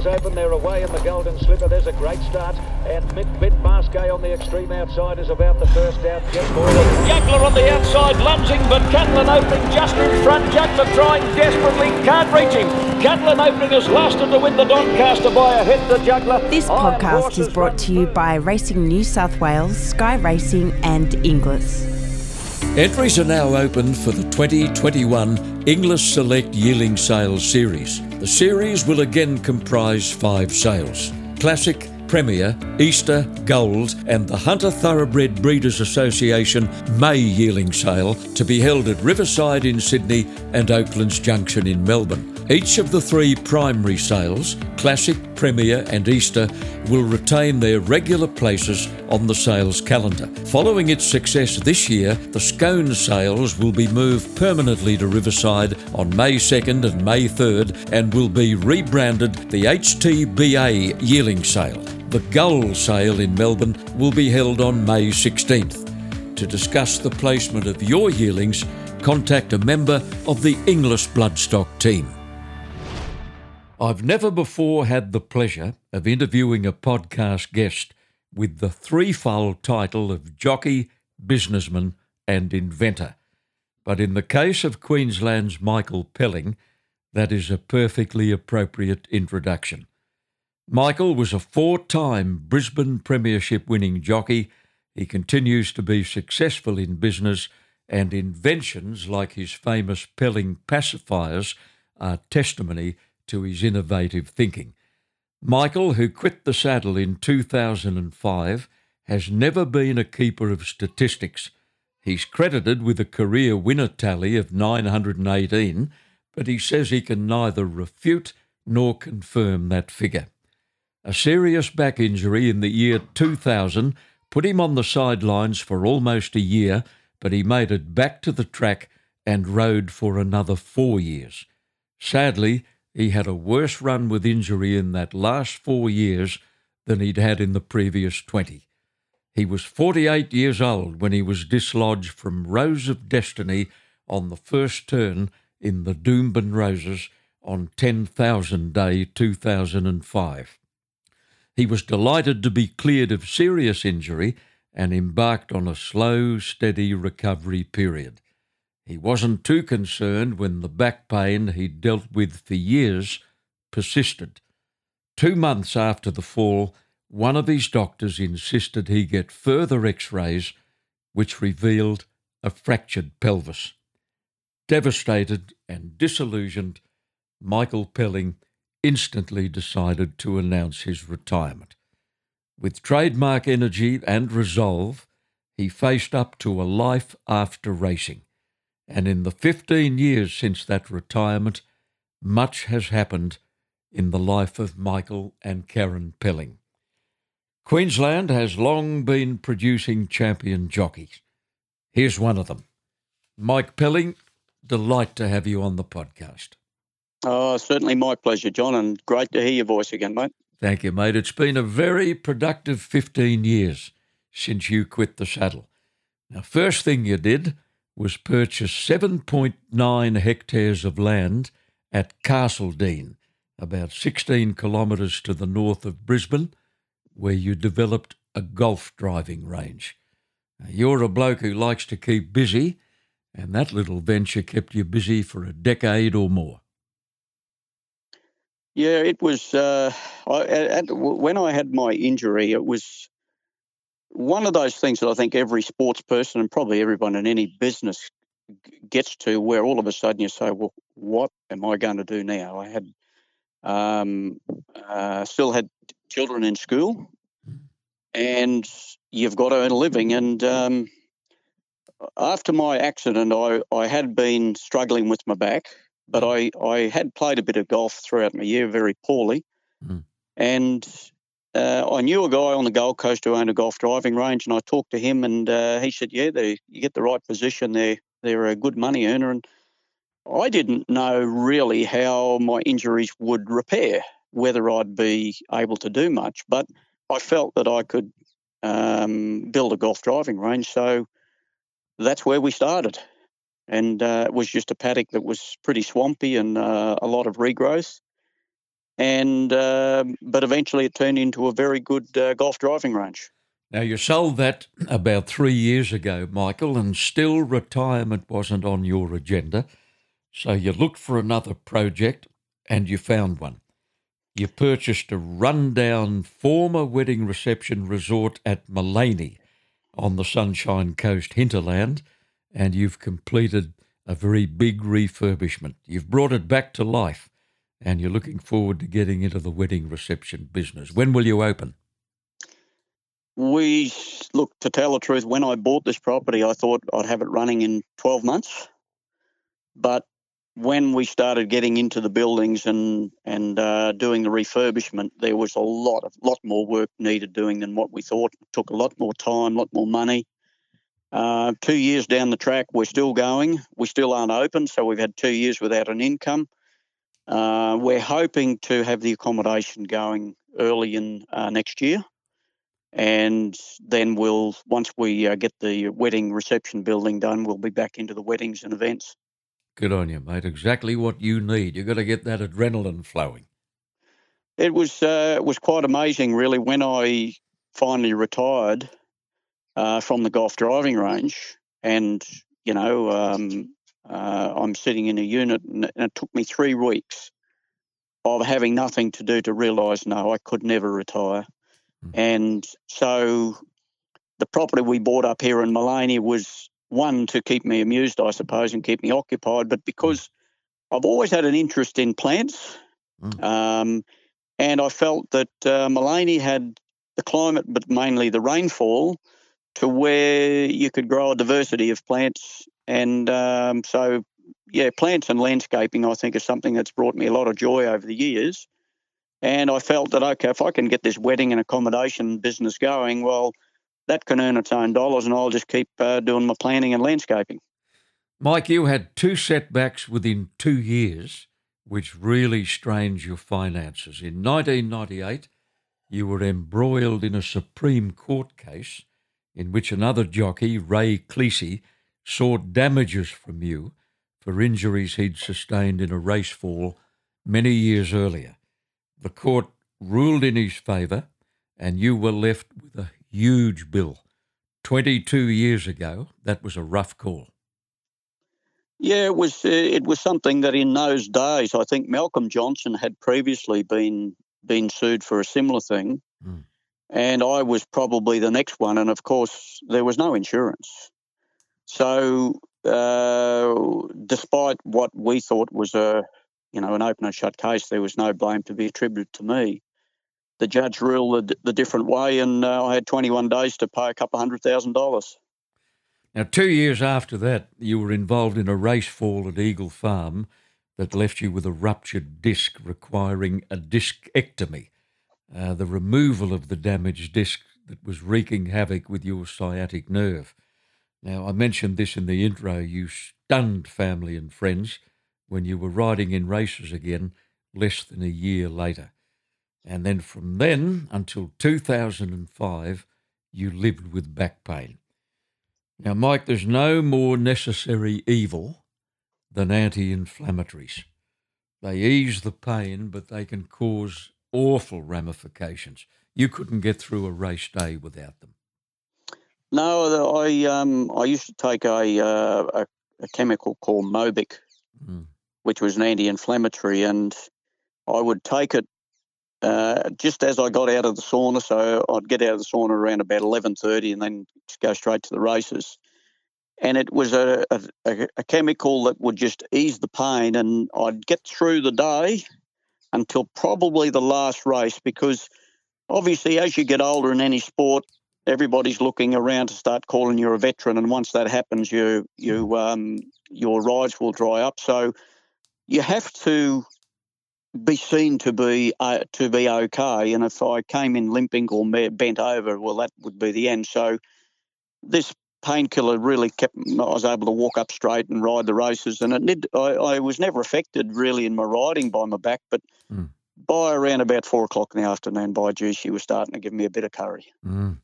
sails open. They're away in the Golden Slipper. There's a great start. And Mick Bit Masquet on the extreme outside is about the first out. Jeff Boyle. On the outside, lunging, but Catalan Opening just in front. Juggler trying desperately, can't reach him. Catalan Opening has lasted to win the Doncaster by a head to Juggler. This podcast is brought to you by Racing New South Wales, Sky Racing, and Inglis. Entries are now open for the 2021 Inglis Select Yearling Sales Series. The series will again comprise five sales Classic, Premier, Easter, Gold, and the Hunter Thoroughbred Breeders Association May Yearling Sale to be held at Riverside in Sydney and Oaklands Junction in Melbourne. Each of the three primary sales, Classic, Premier, and Easter, will retain their regular places on the sales calendar. Following its success this year, the Scone sales will be moved permanently to Riverside on May 2nd and May 3rd and will be rebranded the HTBA Yearling Sale. The Gold sale in Melbourne will be held on May 16th. To discuss the placement of your yearlings, contact a member of the Inglis Bloodstock team. I've never before had the pleasure of interviewing a podcast guest with the threefold title of jockey, businessman, and inventor. But in the case of Queensland's Michael Pelling, that is a perfectly appropriate introduction. Michael was a four time Brisbane Premiership winning jockey. He continues to be successful in business, and inventions like his famous Pelling pacifiers are testimony to his innovative thinking. Michael, who quit the saddle in 2005, has never been a keeper of statistics. He's credited with a career winner tally of 918, but he says he can neither refute nor confirm that figure. A serious back injury in the year 2000 put him on the sidelines for almost a year, but he made it back to the track and rode for another four years. Sadly, he had a worse run with injury in that last four years than he'd had in the previous 20. He was 48 years old when he was dislodged from Rose of Destiny on the first turn in the Doomben Roses on 10,000 Day 2005. He was delighted to be cleared of serious injury and embarked on a slow, steady recovery period. He wasn't too concerned when the back pain he'd dealt with for years persisted. Two months after the fall, one of his doctors insisted he get further x rays, which revealed a fractured pelvis. Devastated and disillusioned, Michael Pelling instantly decided to announce his retirement. With trademark energy and resolve, he faced up to a life after racing and in the 15 years since that retirement, much has happened in the life of Michael and Karen Pelling. Queensland has long been producing champion jockeys. Here's one of them. Mike Pelling, delight to have you on the podcast. Oh, certainly my pleasure, John, and great to hear your voice again, mate. Thank you, mate. It's been a very productive 15 years since you quit the saddle. Now, first thing you did was purchase 7.9 hectares of land at Castledean, about 16 kilometres to the north of Brisbane, where you developed a golf driving range. Now, you're a bloke who likes to keep busy, and that little venture kept you busy for a decade or more. Yeah, it was. Uh, I, when I had my injury, it was one of those things that I think every sports person and probably everyone in any business gets to where all of a sudden you say, well, what am I going to do now? I had um, uh, still had children in school and you've got to earn a living. And um, after my accident, I, I had been struggling with my back, but I, I had played a bit of golf throughout my year very poorly. Mm. And uh, I knew a guy on the Gold Coast who owned a golf driving range, and I talked to him, and uh, he said, "Yeah, they, you get the right position, they're they're a good money earner." And I didn't know really how my injuries would repair, whether I'd be able to do much, but I felt that I could um, build a golf driving range, so that's where we started. And uh, it was just a paddock that was pretty swampy and uh, a lot of regrowth. And uh, but eventually it turned into a very good uh, golf driving range. Now, you sold that about three years ago, Michael, and still retirement wasn't on your agenda. So you looked for another project and you found one. You purchased a rundown former wedding reception resort at Maleny on the Sunshine Coast hinterland, and you've completed a very big refurbishment. You've brought it back to life, and you're looking forward to getting into the wedding reception business. When will you open? We look to tell the truth. When I bought this property, I thought I'd have it running in 12 months. But when we started getting into the buildings and and uh, doing the refurbishment, there was a lot of lot more work needed doing than what we thought. It took a lot more time, a lot more money. Uh, two years down the track, we're still going. We still aren't open, so we've had two years without an income. Uh, we're hoping to have the accommodation going early in uh, next year and then we'll once we uh, get the wedding reception building done, we'll be back into the weddings and events. Good on you, mate. Exactly what you need. You've got to get that adrenaline flowing. It was uh, it was quite amazing, really, when I finally retired uh, from the golf driving range, and you know, um, uh, I'm sitting in a unit, and it took me three weeks of having nothing to do to realise, no, I could never retire. Mm. And so the property we bought up here in Maleny was one to keep me amused, I suppose, and keep me occupied, but because I've always had an interest in plants. Mm. Um, and I felt that uh, had the climate, but mainly the rainfall, to where you could grow a diversity of plants. And um, so, yeah, plants and landscaping, I think, is something that's brought me a lot of joy over the years. And I felt that, okay, if I can get this wedding and accommodation business going, well, that can earn its own dollars and I'll just keep uh, doing my planning and landscaping. Mike, you had two setbacks within two years, which really strained your finances. In 1998, you were embroiled in a Supreme Court case in which another jockey, Ray Cleese, sought damages from you for injuries he'd sustained in a race fall many years earlier the court ruled in his favour, and you were left with a huge bill. 22 years ago, that was a rough call. Yeah, it was. Uh, it was something that in those days, I think Malcolm Johnson had previously been been sued for a similar thing, mm. and I was probably the next one. And of course, there was no insurance. So, uh, despite what we thought was a you know, an open and shut case, there was no blame to be attributed to me. The judge ruled the, the different way, and uh, I had 21 days to pay a couple hundred thousand dollars. Now, two years after that, you were involved in a race fall at Eagle Farm that left you with a ruptured disc requiring a discectomy, uh, the removal of the damaged disc that was wreaking havoc with your sciatic nerve. Now, I mentioned this in the intro. You stunned family and friends when you were riding in races again less than a year later. And then from then until 2005, you lived with back pain. Now, Mike, there's no more necessary evil than anti inflammatories. They ease the pain, but they can cause awful ramifications. You couldn't get through a race day without them. No, I um I used to take a uh, a, a, chemical called Mobic, mm which was an anti-inflammatory, and I would take it uh, just as I got out of the sauna. So I'd get out of the sauna around about eleven thirty, and then go straight to the races. And it was a, a, a chemical that would just ease the pain, and I'd get through the day until probably the last race because obviously as you get older in any sport everybody's looking around to start calling you a veteran and once that happens you you um, your rides will dry up so you have to be seen to be uh, to be okay. And if I came in limping or bent over, well, that would be the end. So this painkiller really kept. I was able to walk up straight and ride the races, and it did. I, I was never affected really in my riding by my back, but. Mm. By around about four o'clock in the afternoon, by June, she was starting to give me a bit of curry. Mm.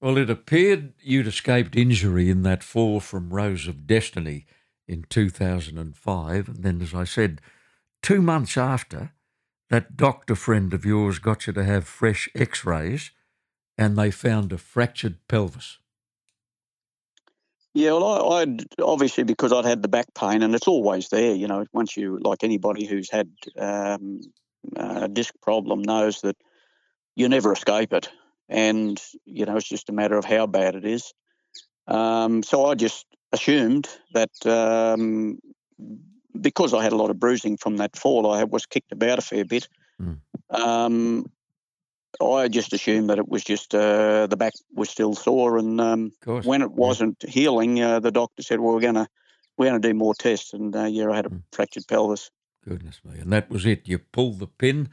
Well, it appeared you'd escaped injury in that fall from Rose of Destiny in 2005. And then, as I said, two months after, that doctor friend of yours got you to have fresh x rays and they found a fractured pelvis. Yeah, well, I, I'd obviously because I'd had the back pain, and it's always there. You know, once you like anybody who's had um, a disc problem knows that you never escape it, and you know it's just a matter of how bad it is. Um, so I just assumed that um, because I had a lot of bruising from that fall, I was kicked about a fair bit. Mm. Um, I just assumed that it was just uh, the back was still sore, and um, when it wasn't yeah. healing, uh, the doctor said, "Well, we're gonna we're gonna do more tests." And uh, yeah, I had a mm. fractured pelvis. Goodness me! And that was it. You pulled the pin,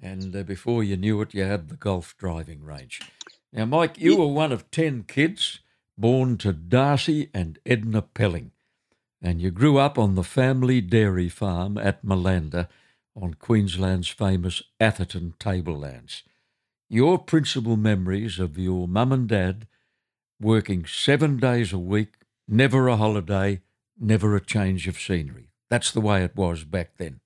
and uh, before you knew it, you had the golf driving range. Now, Mike, you yeah. were one of ten kids born to Darcy and Edna Pelling, and you grew up on the family dairy farm at Malanda on Queensland's famous Atherton tablelands your principal memories of your mum and dad working seven days a week, never a holiday, never a change of scenery. That's the way it was back then.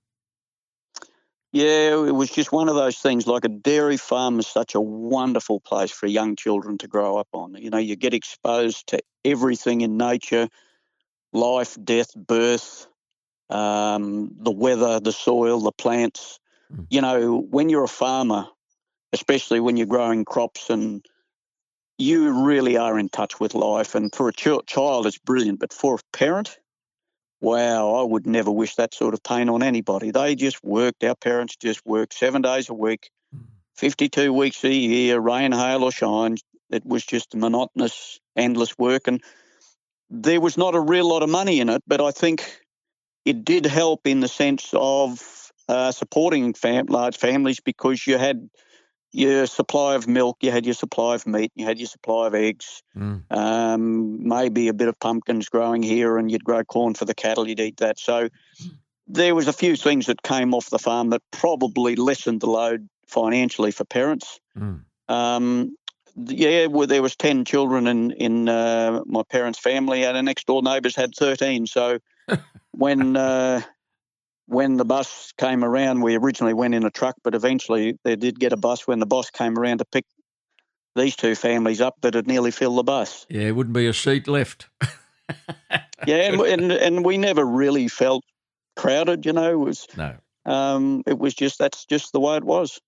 Yeah, it was just one of those things. Like a dairy farm is such a wonderful place for young children to grow up on. You know, you get exposed to everything in nature life, death, birth, um, the weather, the soil, the plants. Mm. You know, when you're a farmer, especially when you're growing crops and you really are in touch with life. And for a ch- child, it's brilliant. But for a parent, wow, I would never wish that sort of pain on anybody. They just worked, our parents just worked seven days a week, hmm. 52 weeks a year, rain, hail, or shine. It was just monotonous, endless work. And there was not a real lot of money in it, but I think it did help in the sense of uh, supporting fam- large families because you had your supply of milk, you had your supply of meat, you had your supply of eggs, mm. um, maybe a bit of pumpkins growing here, and you'd grow corn for the cattle, you'd eat that. So there was a few things that came off the farm that probably lessened the load financially for parents. Mm. Um, yeah, well, there was ten children in in uh, my parents' family, and our next door neighbours had thirteen. So when uh, when the bus came around, we originally went in a truck, but eventually they did get a bus when the boss came around to pick these two families up that had nearly filled the bus. Yeah, it wouldn't be a seat left. yeah, and, and, and we never really felt crowded. You know, it was no. Um, it was just that's just the way it was.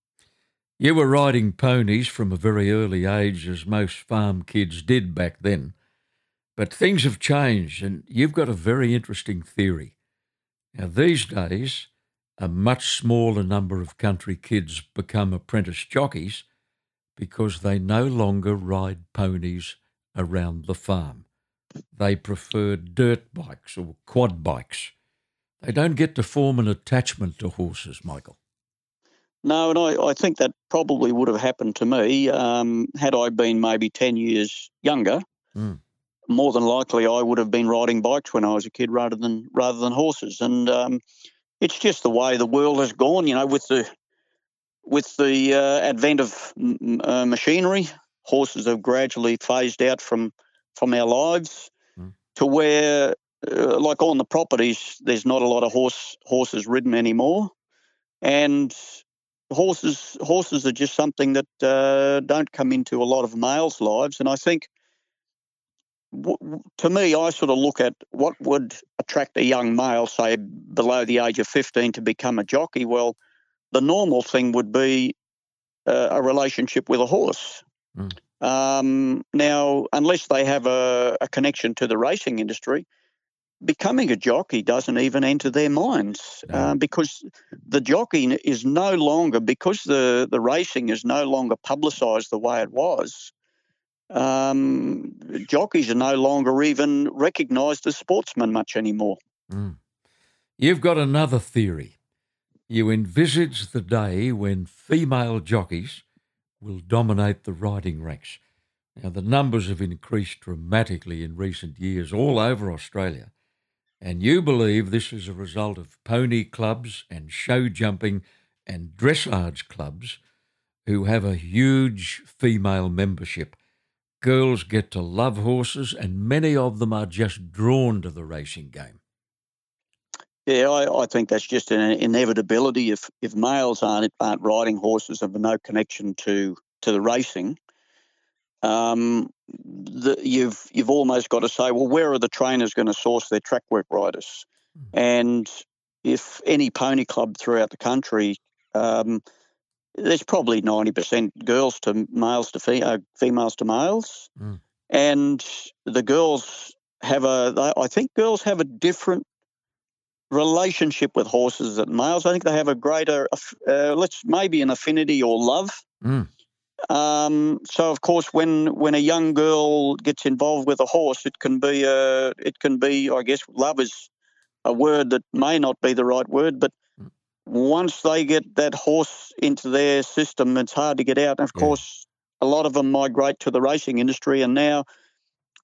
You were riding ponies from a very early age, as most farm kids did back then. But things have changed, and you've got a very interesting theory. Now, these days, a much smaller number of country kids become apprentice jockeys because they no longer ride ponies around the farm. They prefer dirt bikes or quad bikes. They don't get to form an attachment to horses, Michael. No, and I, I think that probably would have happened to me um, had I been maybe 10 years younger. Mm more than likely I would have been riding bikes when I was a kid rather than rather than horses. And um, it's just the way the world has gone. You know, with the with the uh, advent of uh, machinery, horses have gradually phased out from from our lives mm. to where, uh, like on the properties, there's not a lot of horse horses ridden anymore, and horses horses are just something that uh, don't come into a lot of males' lives. And I think to me, I sort of look at what would attract a young male, say below the age of 15, to become a jockey. Well, the normal thing would be uh, a relationship with a horse. Mm. Um, now, unless they have a, a, connection to the racing industry, becoming a jockey doesn't even enter their minds um, because the jockey is no longer, because the, the racing is no longer publicised the way it was um, jockeys are no longer even recognised as sportsmen much anymore. Mm. You've got another theory. You envisage the day when female jockeys will dominate the riding ranks. Now, the numbers have increased dramatically in recent years all over Australia, and you believe this is a result of pony clubs and show jumping and dressage clubs who have a huge female membership. Girls get to love horses, and many of them are just drawn to the racing game. Yeah, I, I think that's just an inevitability. If if males aren't aren't riding horses and have no connection to to the racing, um, the, you've you've almost got to say, well, where are the trainers going to source their track work riders? Mm. And if any pony club throughout the country, um, there's probably ninety percent girls to males to fe- uh, females to males, mm. and the girls have a. I think girls have a different relationship with horses than males. I think they have a greater, uh, let's maybe an affinity or love. Mm. Um, so of course, when when a young girl gets involved with a horse, it can be a, it can be, I guess, love is a word that may not be the right word, but. Once they get that horse into their system, it's hard to get out. And of yeah. course, a lot of them migrate to the racing industry, and now,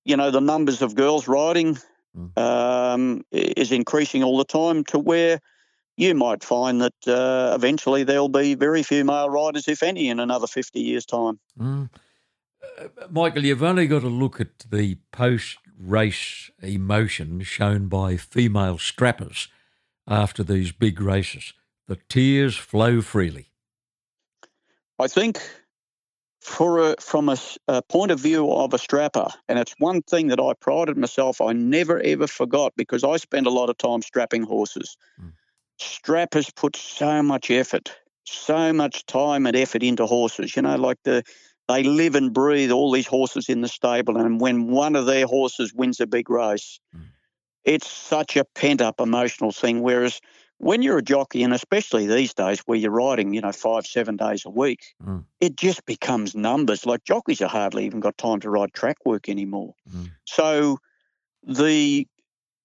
you know, the numbers of girls riding mm. um, is increasing all the time to where you might find that uh, eventually there'll be very few male riders, if any, in another 50 years' time. Mm. Uh, Michael, you've only got to look at the post race emotion shown by female strappers after these big races. The tears flow freely. I think for a, from a, a, point of view of a strapper, and it's one thing that I prided myself, I never ever forgot because I spent a lot of time strapping horses. Mm. Strappers put so much effort, so much time and effort into horses. You know, like the they live and breathe all these horses in the stable, and when one of their horses wins a big race, mm. it's such a pent up emotional thing. Whereas when you're a jockey, and especially these days where you're riding, you know, five, seven days a week, mm. it just becomes numbers. Like jockeys are hardly even got time to ride track work anymore. Mm. So the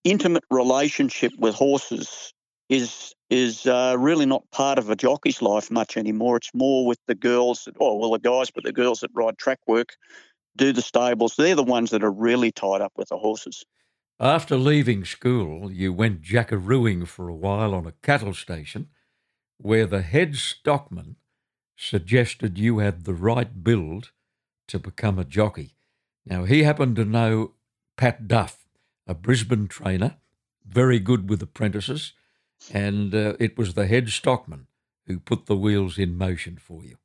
intimate relationship with horses is is uh, really not part of a jockey's life much anymore. It's more with the girls, that, oh, well, the guys, but the girls that ride track work, do the stables. They're the ones that are really tied up with the horses. After leaving school, you went jackarooing for a while on a cattle station where the head stockman suggested you had the right build to become a jockey. Now, he happened to know Pat Duff, a Brisbane trainer, very good with apprentices, and uh, it was the head stockman who put the wheels in motion for you.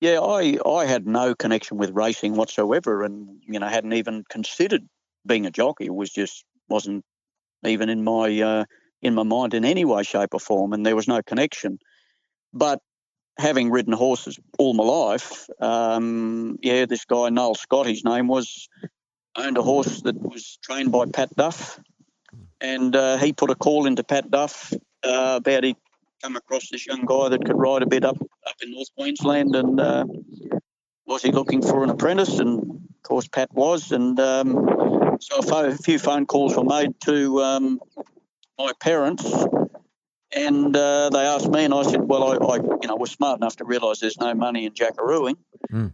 Yeah, I, I had no connection with racing whatsoever and, you know, hadn't even considered being a jockey was just wasn't even in my uh, in my mind in any way, shape, or form, and there was no connection. But having ridden horses all my life, um, yeah, this guy Noel Scott, his name was, owned a horse that was trained by Pat Duff, and uh, he put a call into Pat Duff uh, about he come across this young guy that could ride a bit up up in North Queensland, and uh, was he looking for an apprentice? And of course, Pat was, and um, so a few phone calls were made to um, my parents, and uh, they asked me, and I said, "Well, I, I, you know, was smart enough to realise there's no money in jackarooing." Mm.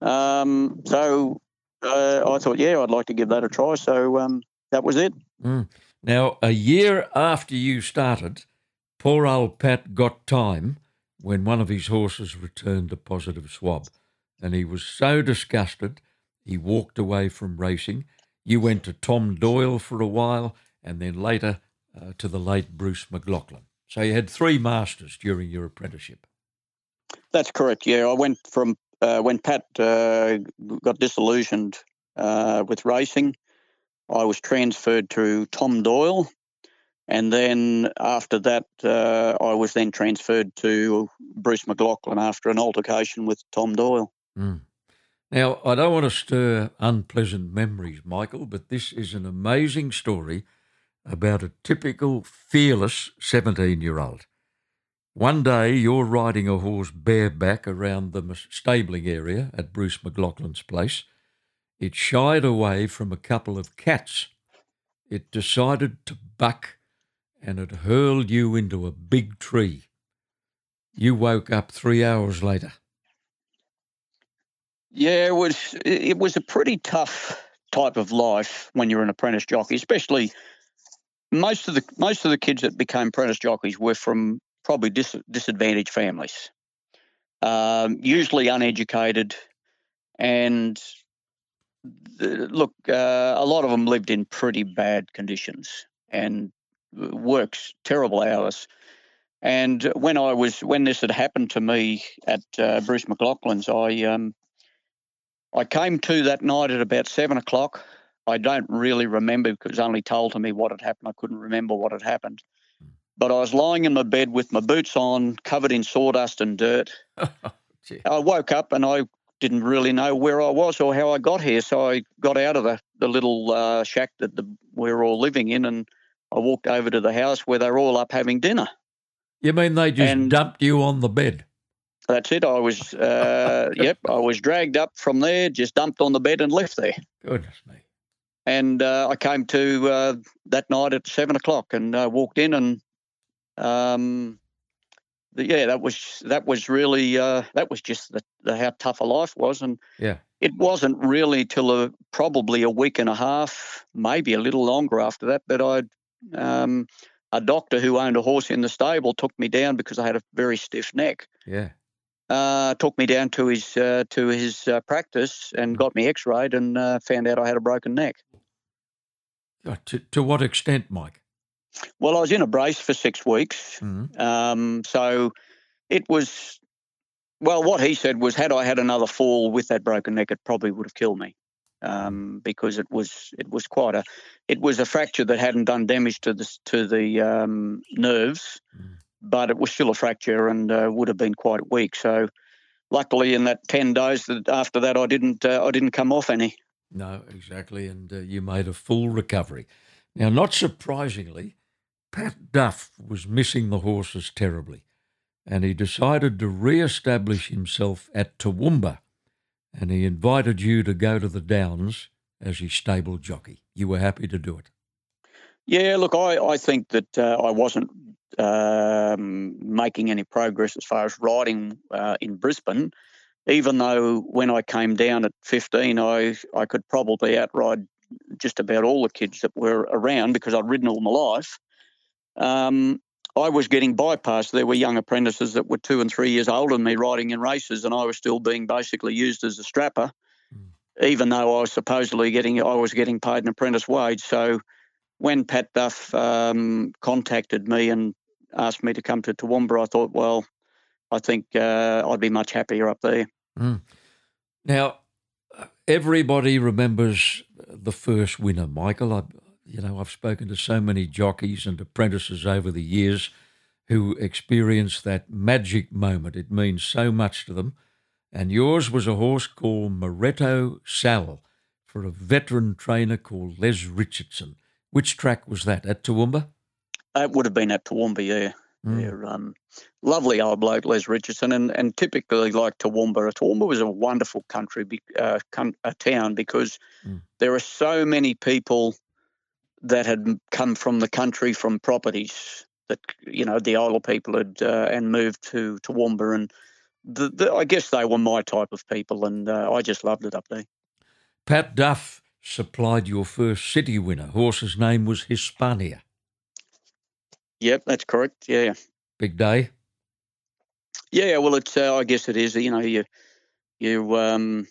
Um, so uh, I thought, yeah, I'd like to give that a try. So um, that was it. Mm. Now, a year after you started, poor old Pat got time when one of his horses returned a positive swab, and he was so disgusted he walked away from racing you went to Tom Doyle for a while and then later uh, to the late Bruce McLaughlin. So you had three masters during your apprenticeship. That's correct. Yeah, I went from uh, when Pat uh, got disillusioned uh, with racing. I was transferred to Tom Doyle, and then after that, uh, I was then transferred to Bruce McLaughlin after an altercation with Tom Doyle. Mm. Now, I don't want to stir unpleasant memories, Michael, but this is an amazing story about a typical fearless 17 year old. One day you're riding a horse bareback around the stabling area at Bruce McLaughlin's place. It shied away from a couple of cats. It decided to buck and it hurled you into a big tree. You woke up three hours later. Yeah, it was it was a pretty tough type of life when you're an apprentice jockey, especially most of the most of the kids that became apprentice jockeys were from probably dis, disadvantaged families, um, usually uneducated, and the, look, uh, a lot of them lived in pretty bad conditions, and works terrible hours. And when I was when this had happened to me at uh, Bruce McLaughlin's, I um, I came to that night at about seven o'clock. I don't really remember because it was only told to me what had happened. I couldn't remember what had happened. But I was lying in my bed with my boots on, covered in sawdust and dirt. I woke up and I didn't really know where I was or how I got here. So I got out of the, the little uh, shack that the, we were all living in and I walked over to the house where they were all up having dinner. You mean they just And- dumped you on the bed? That's it. I was, uh, yep, I was dragged up from there, just dumped on the bed and left there. Goodness me. And uh, I came to uh, that night at seven o'clock and uh, walked in and, um, the, yeah, that was that was really uh, that was just the, the how tough a life was, and Yeah. it wasn't really till a, probably a week and a half, maybe a little longer after that, that I um, a doctor who owned a horse in the stable took me down because I had a very stiff neck. Yeah. Uh, took me down to his uh, to his uh, practice and got me X-rayed and uh, found out I had a broken neck. To, to what extent, Mike? Well, I was in a brace for six weeks, Mhm. um, so it was. Well, what he said was, had I had another fall with that broken neck, it probably would have killed me, um, because it was it was quite a it was a fracture that hadn't done damage to the to the um, nerves, Mm. But it was still a fracture and uh, would have been quite weak. So, luckily, in that ten days that after that, I didn't uh, I didn't come off any. No, exactly. And uh, you made a full recovery. Now, not surprisingly, Pat Duff was missing the horses terribly, and he decided to re establish himself at Toowoomba, and he invited you to go to the Downs as his stable jockey. You were happy to do it. Yeah, look, I, I think that uh, I wasn't um, making any progress as far as riding uh, in Brisbane, even though when I came down at 15, I, I could probably outride just about all the kids that were around because I'd ridden all my life. Um, I was getting bypassed. There were young apprentices that were two and three years older than me riding in races, and I was still being basically used as a strapper, even though I was supposedly getting I was getting paid an apprentice wage. So when Pat Duff um, contacted me and asked me to come to Toowoomba, I thought, well, I think uh, I'd be much happier up there. Now, uh, everybody remembers the first winner, Michael. I, you know, I've spoken to so many jockeys and apprentices over the years who experienced that magic moment. It means so much to them. And yours was a horse called Moretto Sal for a veteran trainer called Les Richardson. Which track was that? At Toowoomba? It would have been at Toowoomba, yeah. Mm. They're um, lovely old bloke, Les Richardson, and, and typically like Toowoomba. Toowoomba was a wonderful country, uh, con- a town, because Mm. there are so many people that had come from the country from properties that you know the older people had uh, and moved to Toowoomba, and the, the, I guess they were my type of people, and uh, I just loved it up there. Pat Duff supplied your first city winner. Horse's name was Hispania. Yep, that's correct. Yeah. Big day. Yeah, well, it's. Uh, I guess it is. You know, you, you, um,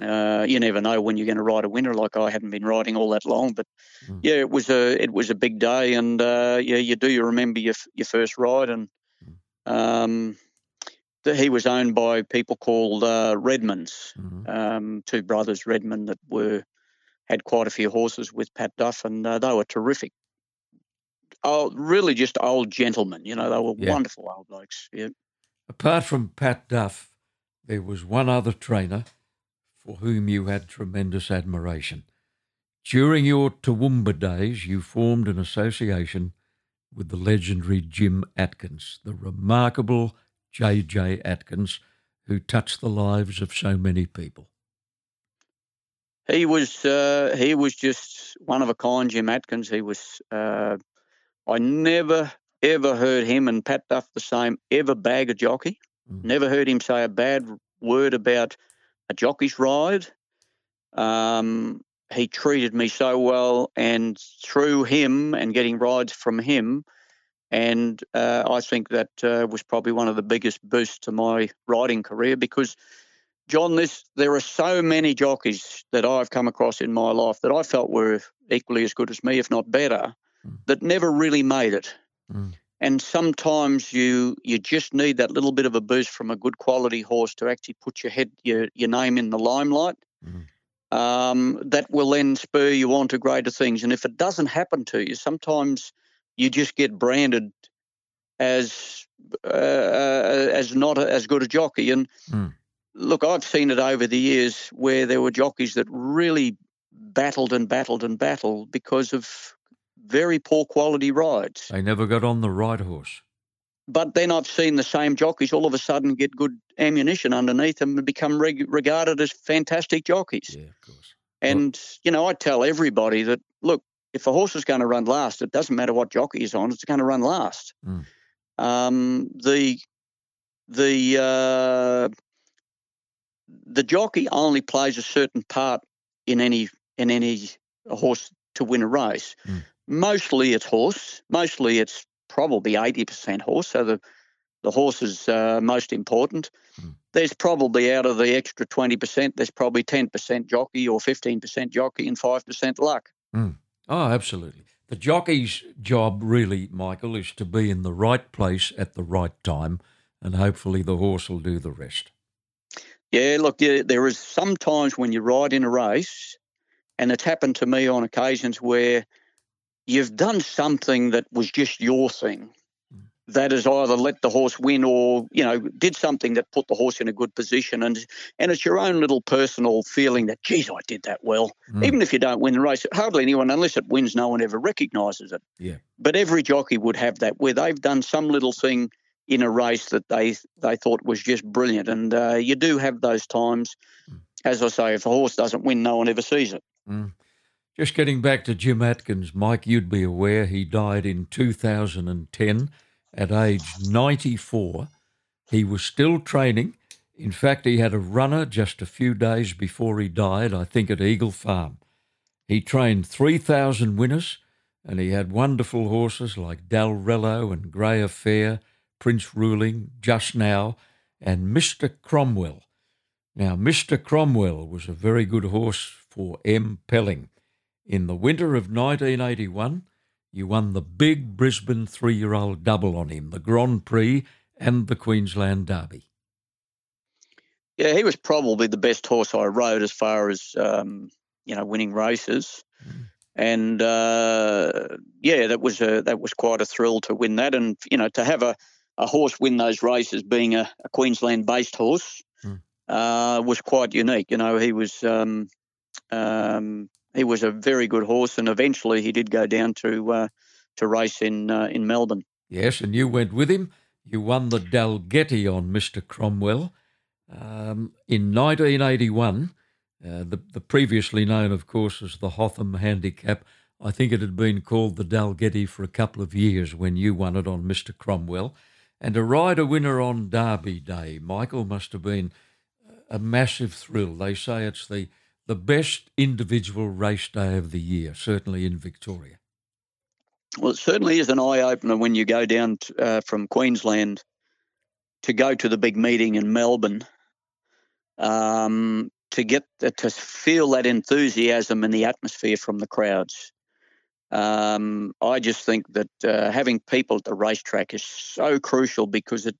uh, you never know when you're going to ride a winner. Like I hadn't been riding all that long, but Mm. yeah, it was a, it was a big day, and uh, yeah, you do. You remember your your first ride, and um, the, he was owned by people called uh, Redmonds, Mhm. um, two brothers Redmond that were had quite a few horses with Pat Duff, and uh, they were terrific. Oh, really, just old gentlemen. You know, they were Yeah. wonderful old blokes. Yeah. Apart from Pat Duff, there was one other trainer for whom you had tremendous admiration. During your Toowoomba days, you formed an association with the legendary Jim Atkins, the remarkable J.J. Atkins, who touched the lives of so many people. He was uh, he was just one of a kind, Jim Atkins. He was uh, I never ever heard him and Pat Duff the same ever bag a jockey. Mm. Never heard him say a bad word about a jockey's ride. Um, he treated me so well, and through him and getting rides from him, and uh, I think that uh, was probably one of the biggest boosts to my riding career because John, this there are so many jockeys that I've come across in my life that I felt were equally as good as me, if not better. That never really made it. Mm. And sometimes you you just need that little bit of a boost from a good quality horse to actually put your head your, your name in the limelight. Mm. Um, that will then spur you on to greater things. And if it doesn't happen to you, sometimes you just get branded as uh, uh, as not a, as good a jockey. And Mm. look, I've seen it over the years where there were jockeys that really battled and battled and battled because of very poor quality rides. They never got on the right horse. But then I've seen the same jockeys all of a sudden get good ammunition underneath them and become reg- regarded as fantastic jockeys. Yeah, of course. And, you know, I tell everybody that, look, if a horse is going to run last, it doesn't matter what jockey is on, it's going to run last. Mm. Um, the the uh, the jockey only plays a certain part in any in any horse to win a race. Mm. Mostly it's horse. Mostly it's probably eighty percent horse. So the the horse is uh, most important. Mm. There's probably out of the extra twenty percent, there's probably ten percent jockey or fifteen percent jockey and five percent luck. Oh, absolutely. The jockey's job, really, Michael, is to be in the right place at the right time, and hopefully the horse will do the rest. Yeah, look, there is sometimes when you ride in a race, and it's happened to me on occasions where you've done something that was just your thing. That is either let the horse win or, you know, did something that put the horse in a good position. And and it's your own little personal feeling that, geez, I did that well. Mm. Even if you don't win the race, hardly anyone, unless it wins, no one ever recognises it. Yeah. But every jockey would have that where they've done some little thing in a race that they they thought was just brilliant. And uh, you do have those times. Mm. As I say, if a horse doesn't win, no one ever sees it. Mm. Just getting back to Jim Atkins, Mike, you'd be aware he died in 2010 at age 94. He was still training. In fact, he had a runner just a few days before he died, I think at Eagle Farm. He trained 3,000 winners and he had wonderful horses like Dalrello and Grey Affair, Prince Ruling, Just Now, and Mr. Cromwell. Now, Mr. Cromwell was a very good horse for M. Pelling. In the winter of 1981, you won the big Brisbane three year old double on him, the Grand Prix and the Queensland Derby. Yeah, he was probably the best horse I rode as far as um, you know winning races. Mm. And uh, yeah, that was a that was quite a thrill to win that, and you know to have a, a horse win those races, being a, a Queensland based horse, Mm. uh, was quite unique. You know, he was um, um, he was a very good horse, and eventually he did go down to uh, to race in uh, in Melbourne. Yes, and you went with him. You won the Dalgety on Mr. Cromwell. Um, in 1981, uh, the, the previously known, of course, as the Hotham Handicap, I think it had been called the Dalgety for a couple of years when you won it on Mr. Cromwell. And to ride a winner on Derby Day, Michael, must have been a massive thrill. They say it's the, the best individual race day of the year, certainly in Victoria. Well, it certainly is an eye opener when you go down t uh, from Queensland to go to the big meeting in Melbourne. Um, to get the, to feel that enthusiasm and the atmosphere from the crowds. Um, I just think that uh, having people at the racetrack is so crucial because it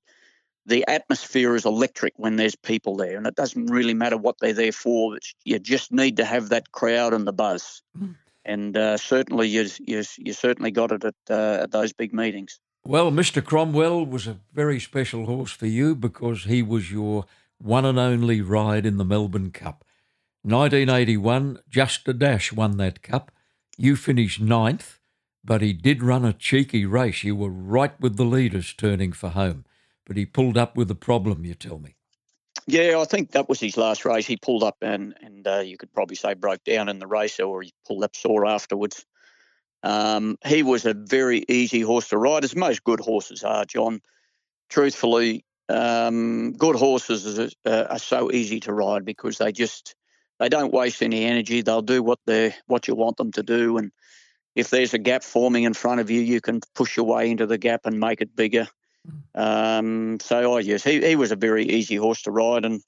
the atmosphere is electric when there's people there, and it doesn't really matter what they're there for. It's, you just need to have that crowd and the buzz, Mm. and uh, certainly you, you you certainly got it at, uh, at those big meetings. Well, Mr. Cromwell was a very special horse for you because he was your one and only ride in the Melbourne Cup. 1981, Just a Dash won that cup. You finished ninth, but he did run a cheeky race. You were right with the leaders turning for home, but he pulled up with a problem, you tell me. Yeah, I think that was his last race. He pulled up and and uh, you could probably say broke down in the race, or he pulled up sore afterwards. Um, he was a very easy horse to ride, as most good horses are, John. Truthfully, um, good horses are, uh, are so easy to ride because they just they don't waste any energy. They'll do what they what you want them to do, and if there's a gap forming in front of you, you can push your way into the gap and make it bigger. Um, so I yes, he, he was a very easy horse to ride, and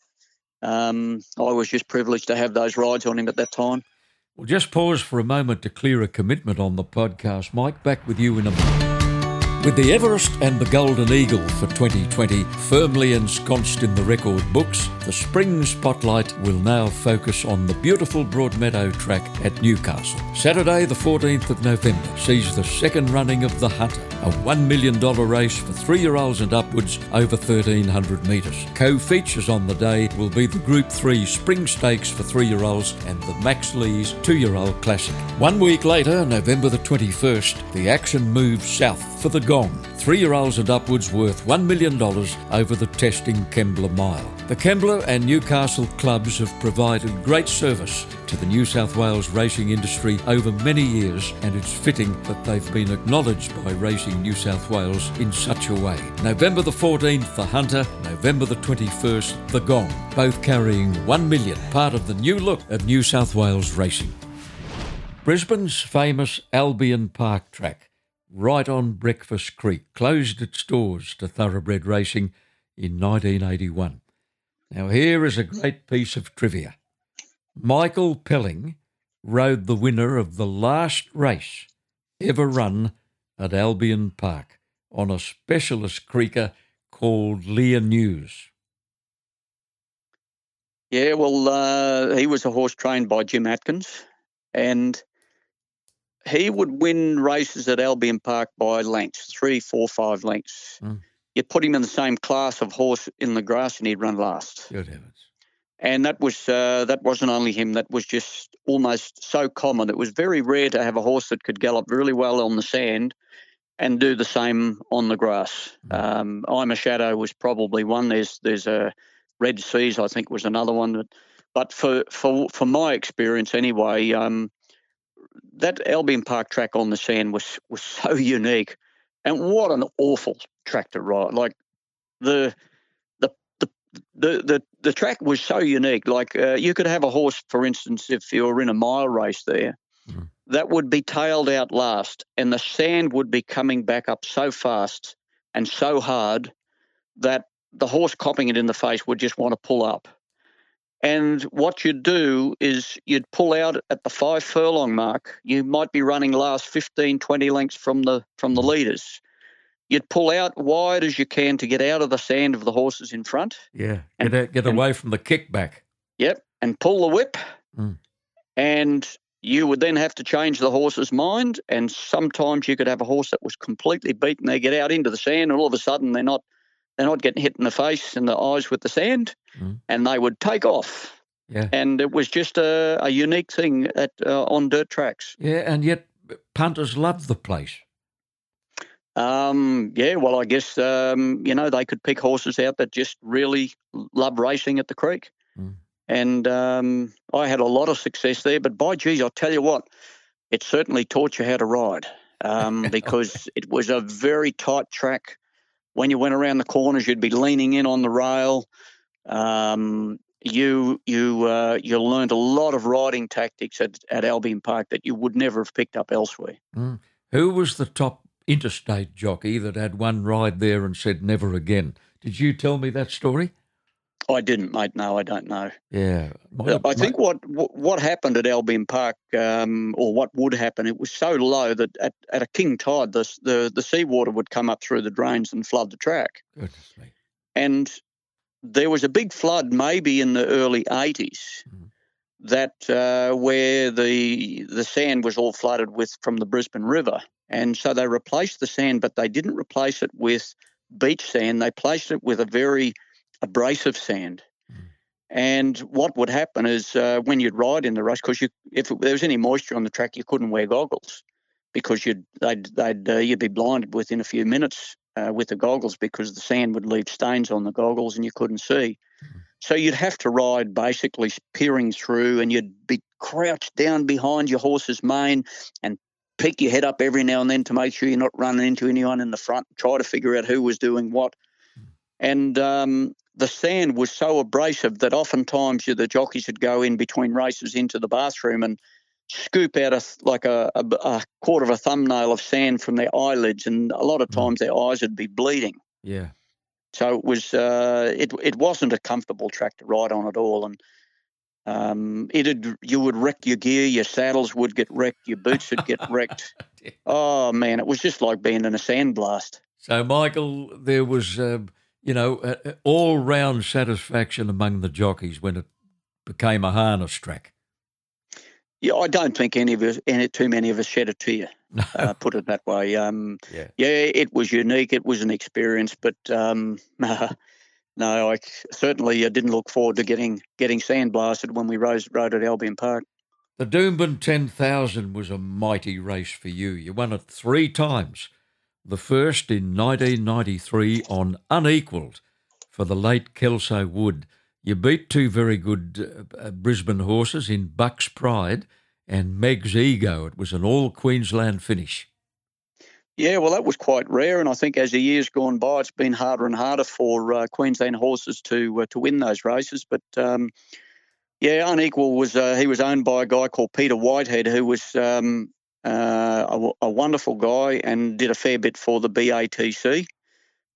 um, I was just privileged to have those rides on him at that time. We'll just pause for a moment to clear a commitment on the podcast. Mike, back with you in a moment. With the Everest and the Golden Eagle for 2020 firmly ensconced in the record books, the spring spotlight will now focus on the beautiful Broadmeadow track at Newcastle. Saturday, the 14th of November, sees the second running of the Hunter, a $1 million race for three year olds and upwards over 1,300 metres. Co features on the day will be the Group 3 Spring Stakes for three year olds and the Max Lees two year old Classic. One week later, November the 21st, the action moves south for the Gong, three year olds and upwards worth $1 million over the testing Kembla Mile. The Kembla and Newcastle clubs have provided great service to the New South Wales racing industry over many years, and it's fitting that they've been acknowledged by Racing New South Wales in such a way. November the 14th, the Hunter, November the 21st, the Gong, both carrying 1 million, part of the new look of New South Wales racing. Brisbane's famous Albion Park track right on Breakfast Creek, closed its doors to thoroughbred racing in 1981. Now, here is a great piece of trivia. Michael Pelling rode the winner of the last race ever run at Albion Park on a specialist creeker called Lear News. Yeah, well, uh, he was a horse trained by Jim Atkins, and he would win races at Albion Park by lengths, three, four, five lengths. Mm. You put him in the same class of horse in the grass, and he'd run last. Good heavens! And that was uh, that wasn't only him. That was just almost so common. It was very rare to have a horse that could gallop really well on the sand and do the same on the grass. Mm. Um, I'm a Shadow was probably one. There's there's a Red Seas, I think, was another one. But, but for for for my experience anyway, um, that Albion Park track on the sand was was so unique, and what an awful track to ride. Like the the the the the, the track was so unique. Like uh, you could have a horse, for instance, if you were in a mile race there, mm. that would be tailed out last, and the sand would be coming back up so fast and so hard that the horse copping it in the face would just want to pull up. And what you'd do is you'd pull out at the five furlong mark. You might be running last 15, 20 lengths from the from the leaders. You'd pull out wide as you can to get out of the sand of the horses in front. Yeah, and, get, get away from the kickback. Yep, and pull the whip. Mm. And you would then have to change the horse's mind. And sometimes you could have a horse that was completely beaten. They get out into the sand, and all of a sudden they're not they're not getting hit in the face and the eyes with the sand, mm. and they would take off. Yeah. And it was just a, a unique thing at uh, on dirt tracks. Yeah, and yet punters loved the place. Um, yeah, well, I guess um, you know they could pick horses out that just really love racing at the creek, mm. and um, I had a lot of success there. But by geez, I'll tell you what, it certainly taught you how to ride um, because it was a very tight track when you went around the corners, you'd be leaning in on the rail. Um, you you uh, you learned a lot of riding tactics at, at Albion Park that you would never have picked up elsewhere. Mm. Who was the top interstate jockey that had one ride there and said never again? Did you tell me that story? I didn't, mate. No, I don't know. Yeah, my, I think my... what what happened at Albion Park, um, or what would happen, it was so low that at, at a king tide, the, the the seawater would come up through the drains and flood the track. Goodness me. And there was a big flood, maybe in the early '80s, mm. that uh, where the the sand was all flooded with from the Brisbane River, and so they replaced the sand, but they didn't replace it with beach sand. They placed it with a very abrasive sand. Mm. And what would happen is uh, when you'd ride in the rush, because if there was any moisture on the track, you couldn't wear goggles because you'd they'd, they'd uh, you'd be blinded within a few minutes uh, with the goggles because the sand would leave stains on the goggles and you couldn't see. Mm. So you'd have to ride basically peering through, and you'd be crouched down behind your horse's mane and peek your head up every now and then to make sure you're not running into anyone in the front. Try to figure out who was doing what. Mm. And um, the sand was so abrasive that oftentimes the jockeys would go in between races into the bathroom and scoop out a, like a, a, a, quarter of a thumbnail of sand from their eyelids, and a lot of mm. times their eyes would be bleeding. Yeah. So it was uh, it it wasn't a comfortable track to ride on at all, and Um, it'd you would wreck your gear, your saddles would get wrecked, your boots would get wrecked. Oh man, it was just like being in a sandblast. So, Michael, there was, um, you know, uh, all round satisfaction among the jockeys when it became a harness track. Yeah, I don't think any of us, any too many of us shed a tear. uh, put it that way. Um, Yeah. yeah, it was unique. It was an experience, but um, no, I certainly uh, didn't look forward to getting getting sandblasted when we rose, rode at Albion Park. The Doomben 10,000 was a mighty race for you. You won it three times. The first in 1993 on Unequalled for the late Kelso Wood. You beat two very good uh, Brisbane horses in Buck's Pride and Meg's Ego. It was an all Queensland finish. Yeah, well, that was quite rare, and I think as the years gone by, it's been harder and harder for uh, Queensland horses to uh, to win those races. But um, yeah, Unequal was uh, he was owned by a guy called Peter Whitehead, who was um, uh, a, a wonderful guy and did a fair bit for the BATC,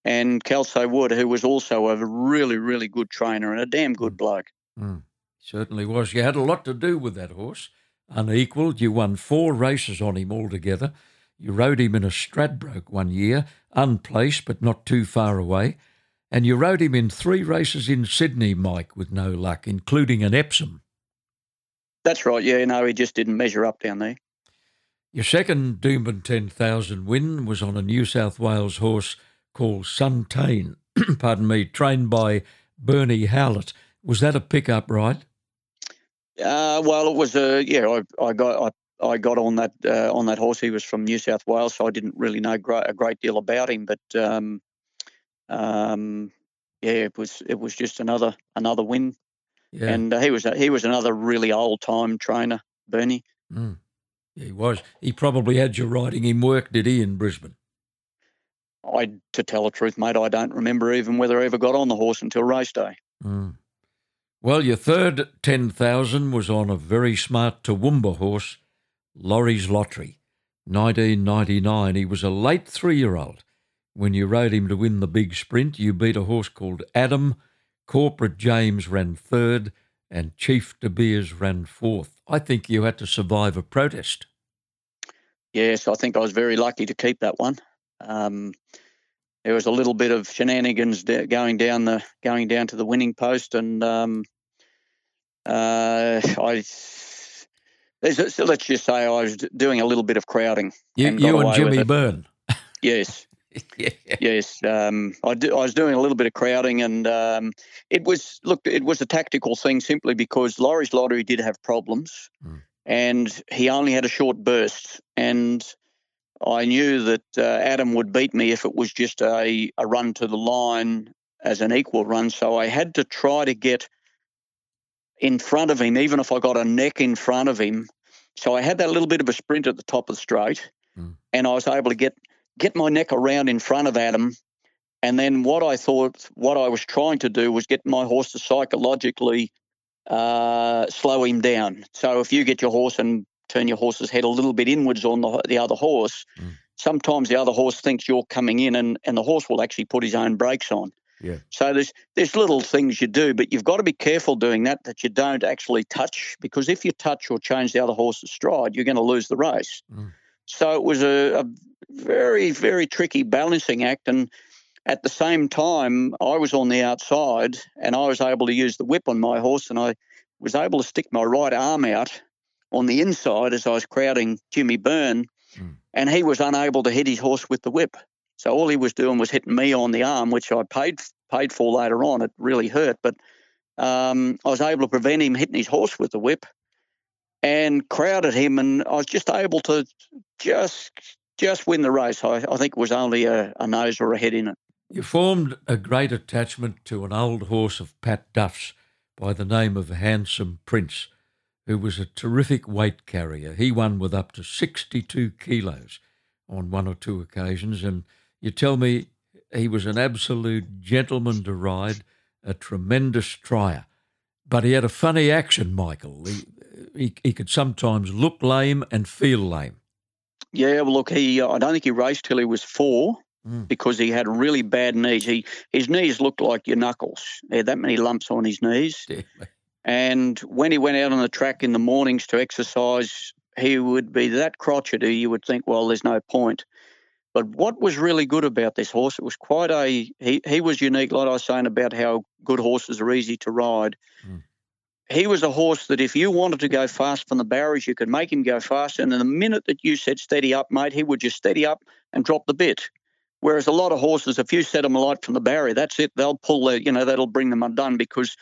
and Kelso Wood, who was also a really really good trainer and a damn good bloke. Mm, certainly was. You had a lot to do with that horse. Unequalled, you won four races on him altogether. You rode him in a Stradbroke one year, unplaced but not too far away. And you rode him in three races in Sydney, Mike, with no luck, including an Epsom. That's right. Yeah, no, he just didn't measure up down there. Your second Doomben 10,000 win was on a New South Wales horse called Suntane, pardon me, trained by Bernie Howlett. Was that a pickup ride? Uh, well, it was a yeah. I, I got I, I got on that uh, on that horse. He was from New South Wales, so I didn't really know great, a great deal about him. But um, um, yeah, it was it was just another another win, Yeah. and uh, he was a, he was another really old time trainer, Bernie. Mm. He was. He probably had you riding him work, did he, in Brisbane? I, to tell the truth, mate, I don't remember even whether I ever got on the horse until race day. Mm. Well, your third 10,000 was on a very smart Toowoomba horse, Laurie's Lottery. 1999. He was a late three year old. When you rode him to win the big sprint, you beat a horse called Adam. Corporate James ran third, and Chief De Beers ran fourth. I think you had to survive a protest. Yes, I think I was very lucky to keep that one. Um, there was a little bit of shenanigans going down the going down to the winning post, and um, uh, I so let's just say I was doing a little bit of crowding. You, And you and Jimmy. Byrne. Yes, yeah. yes. Um, I, do, I was doing a little bit of crowding, and um, it was look, it was a tactical thing simply because Laurie's lottery did have problems, Mm. and he only had a short burst, and I knew that uh, Adam would beat me if it was just a, a run to the line as an equal run. So I had to try to get in front of him, even if I got a neck in front of him. So I had that little bit of a sprint at the top of the straight, Mm. and I was able to get get my neck around in front of Adam. And then what I thought, what I was trying to do was get my horse to psychologically uh, slow him down. So if you get your horse and turn your horse's head a little bit inwards on the, the other horse, Mm. sometimes the other horse thinks you're coming in and, and the horse will actually put his own brakes on. Yeah. So there's there's little things you do, but you've got to be careful doing that that you don't actually touch because if you touch or change the other horse's stride, you're going to lose the race. Mm. So it was a, a very very tricky balancing act, and at the same time, I was on the outside and I was able to use the whip on my horse, and I was able to stick my right arm out on the inside as I was crowding Jimmy Byrne, Mm. and he was unable to hit his horse with the whip. So all he was doing was hitting me on the arm, which I paid paid for later on. It really hurt, but um, I was able to prevent him hitting his horse with the whip, and crowded him, and I was just able to just just win the race. I, I think it was only a, a nose or a head in it. You formed a great attachment to an old horse of Pat Duff's by the name of Handsome Prince, who was a terrific weight carrier. He won with up to 62 kilos on one or two occasions, and you tell me he was an absolute gentleman to ride, a tremendous trier. But he had a funny action, Michael. He, he could sometimes look lame and feel lame. Yeah, well, look, he uh, I don't think he raced till he was four Mm. because he had really bad knees. He his knees looked like your knuckles. He had that many lumps on his knees, And when he went out on the track in the mornings to exercise, he would be that crotchety, you would think, well, there's no point. But what was really good about this horse, it was quite a, he, he was unique, like I was saying about how good horses are easy to ride. Mm. He was a horse that if you wanted to go fast from the barriers, you could make him go fast. And in the minute that you said steady up, mate, he would just steady up and drop the bit. Whereas a lot of horses, if you set them alight from the barrier, that's it. They'll pull their, you know, that'll bring them undone because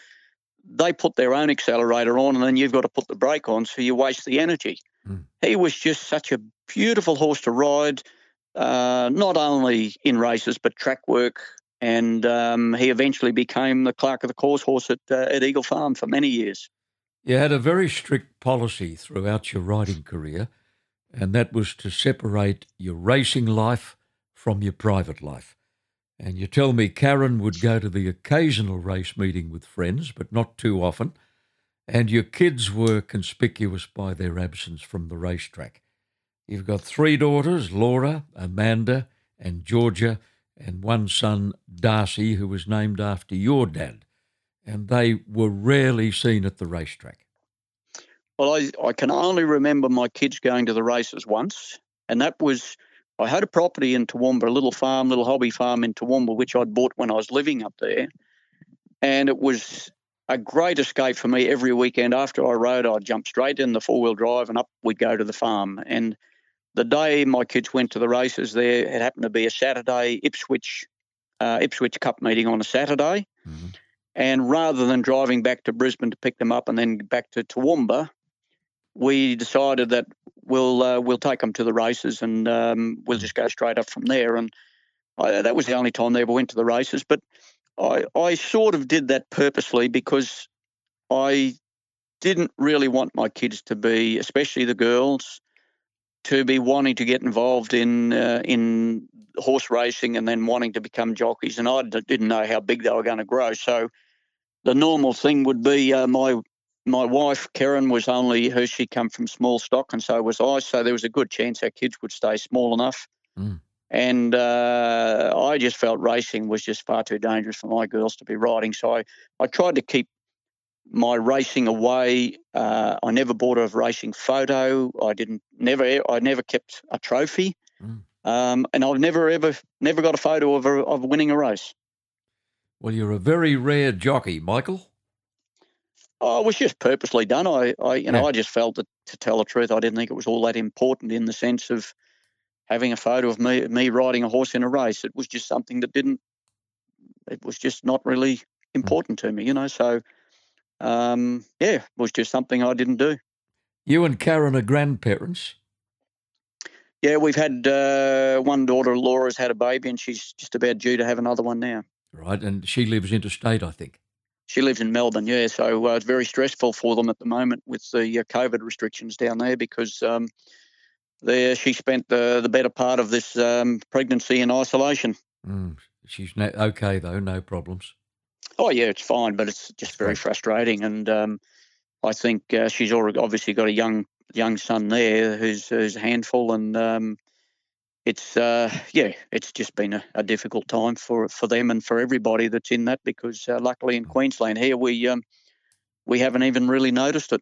they put their own accelerator on and then you've got to put the brake on, so you waste the energy. Mm. He was just such a beautiful horse to ride, uh, not only in races but track work. And um, he eventually became the clerk of the course horse at, uh, at Eagle Farm for many years. You had a very strict policy throughout your riding career, and that was to separate your racing life from your private life. And you tell me Karen would go to the occasional race meeting with friends, but not too often. And your kids were conspicuous by their absence from the racetrack. You've got three daughters Laura, Amanda, and Georgia, and one son, Darcy, who was named after your dad. And they were rarely seen at the racetrack. Well, I, I can only remember my kids going to the races once, and that was I had a property in Toowoomba, a little farm, little hobby farm in Toowoomba, which I'd bought when I was living up there. And it was a great escape for me every weekend. After I rode, I'd jump straight in the four wheel drive and up we'd go to the farm. And the day my kids went to the races there, it happened to be a Saturday Ipswich uh, Ipswich Cup meeting on a Saturday. Mm-hmm. And rather than driving back to Brisbane to pick them up and then back to Toowoomba, we decided that we'll uh, we'll take them to the races and um, we'll just go straight up from there. And I, that was the only time they ever went to the races. But I I sort of did that purposely because I didn't really want my kids to be, especially the girls, to be wanting to get involved in uh, in horse racing and then wanting to become jockeys. And I didn't know how big they were going to grow. So the normal thing would be uh, my my wife Karen was only her. She come from small stock, and so was I. So there was a good chance our kids would stay small enough. Mm. And uh, I just felt racing was just far too dangerous for my girls to be riding. So I, I tried to keep my racing away. Uh, I never bought a racing photo. I didn't never. I never kept a trophy. Mm. Um, and I've never ever never got a photo of a, of winning a race. Well, you're a very rare jockey, Michael. Oh, it was just purposely done. I, I you know. I just felt that to tell the truth, I didn't think it was all that important in the sense of having a photo of me me riding a horse in a race. It was just something that didn't. It was just not really hmm. important mm. to me, you know. So, um, yeah, it was just something I didn't do. You and Karen are grandparents. Yeah, we've had uh, one daughter, Laura's had a baby, and she's just about due to have another one now. Right, and she lives interstate, I think. She lives in Melbourne, yeah. So uh, it's very stressful for them at the moment with the uh, COVID restrictions down there because um, there she spent the the better part of this um, pregnancy in isolation. Mm. She's no, okay though, no problems. Oh yeah, it's fine, but it's just very frustrating, and um, I think uh, she's already obviously got a young young son there who's who's a handful, and um, it's uh, yeah, it's just been a, a, difficult time for for them and for everybody that's in that because uh, luckily in Queensland here we um, we haven't even really noticed it.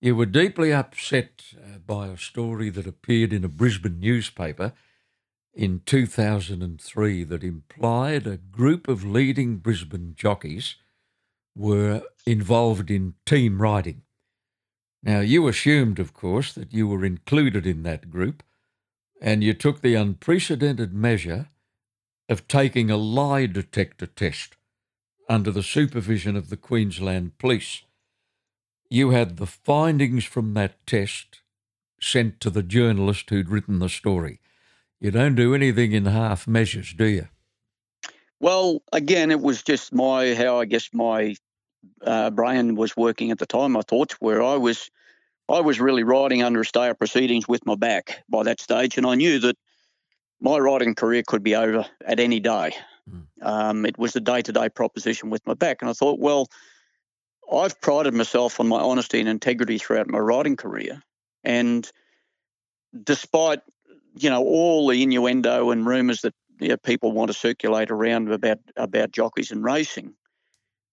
You were deeply upset uh, by a story that appeared in a Brisbane newspaper in 2003 that implied a group of leading Brisbane jockeys were involved in team riding. Now, you assumed, of course, that you were included in that group and you took the unprecedented measure of taking a lie detector test under the supervision of the Queensland Police. You had the findings from that test sent to the journalist who'd written the story. You don't do anything in half measures, do you? Well, again, it was just my how I guess my uh, brain was working at the time. My thoughts were I was I was really riding under a stay of proceedings with my back by that stage, and I knew that my riding career could be over at any day. Mm. Um, it was a day to day proposition with my back, and I thought, well, I've prided myself on my honesty and integrity throughout my riding career, and despite you know all the innuendo and rumours that you know, people want to circulate around about about jockeys and racing,